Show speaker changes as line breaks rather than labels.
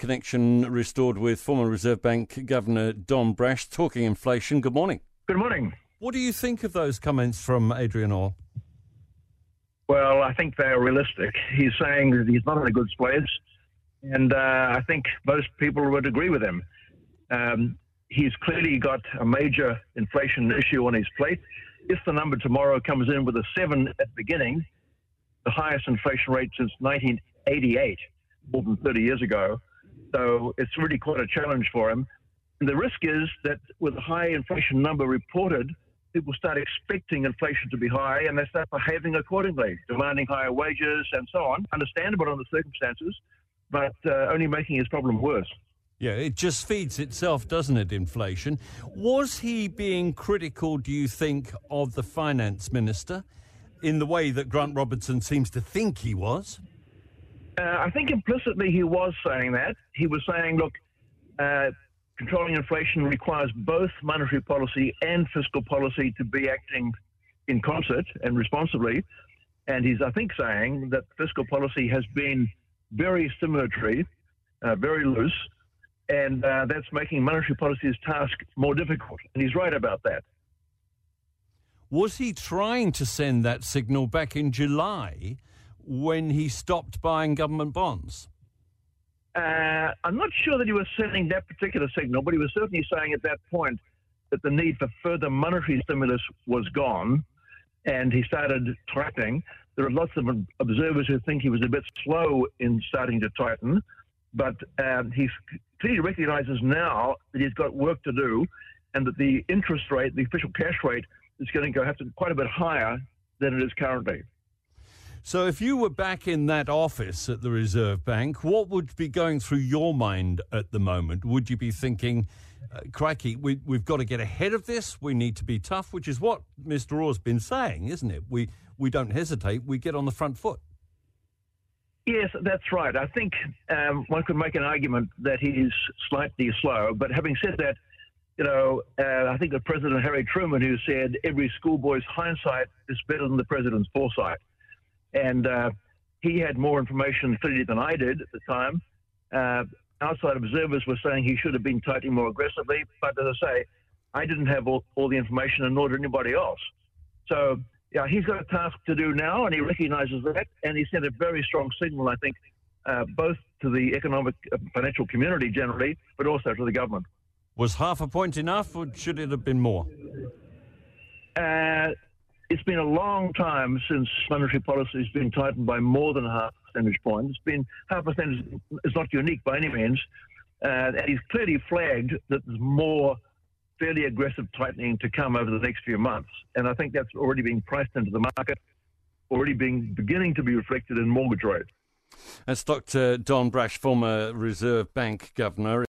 connection restored with former Reserve Bank Governor Don Brash talking inflation. Good morning.
Good morning.
What do you think of those comments from Adrian Orr?
Well, I think they're realistic. He's saying that he's not in a good place, and uh, I think most people would agree with him. Um, he's clearly got a major inflation issue on his plate. If the number tomorrow comes in with a seven at the beginning, the highest inflation rate since 1988, more than 30 years ago. So it's really quite a challenge for him. And the risk is that with a high inflation number reported, people start expecting inflation to be high and they start behaving accordingly, demanding higher wages and so on. Understandable under the circumstances, but uh, only making his problem worse.
Yeah, it just feeds itself, doesn't it, inflation? Was he being critical, do you think, of the finance minister in the way that Grant Robertson seems to think he was?
Uh, I think implicitly he was saying that. He was saying, look, uh, controlling inflation requires both monetary policy and fiscal policy to be acting in concert and responsibly. And he's, I think, saying that fiscal policy has been very stimulatory, uh, very loose, and uh, that's making monetary policy's task more difficult. And he's right about that.
Was he trying to send that signal back in July when he stopped buying government bonds?
Uh, I'm not sure that he was sending that particular signal, but he was certainly saying at that point that the need for further monetary stimulus was gone, and he started tightening. There are lots of observers who think he was a bit slow in starting to tighten, but um, he clearly recognizes now that he's got work to do, and that the interest rate, the official cash rate, is going to go have to quite a bit higher than it is currently.
So, if you were back in that office at the Reserve Bank, what would be going through your mind at the moment? Would you be thinking, uh, crikey, we, have got to get ahead of this. We need to be tough, which is what Mr. Orr's been saying, isn't it? We, we don't hesitate, we get on the front foot.
Yes, that's right. I think um, one could make an argument that he's slightly slow, but having said that, you know, uh, I think of President Harry Truman who said every schoolboy's hindsight is better than the president's foresight and uh, he had more information clearly than I did at the time. Uh, outside observers were saying he should have been tightening more aggressively, but as I say, I didn't have all, all the information, and nor did anybody else. So, yeah, he's got a task to do now, and he recognises that, and he sent a very strong signal, I think, uh, both to the economic, uh, financial community generally, but also to the government.
Was half a point enough, or should it have been more?
Uh, it's been a long time since monetary policy has been tightened by more than half a percentage point. It's been half a percent is not unique by any means. Uh, and he's clearly flagged that there's more fairly aggressive tightening to come over the next few months. And I think that's already being priced into the market, already being beginning to be reflected in mortgage rates.
That's Dr. Don Brash, former Reserve Bank Governor.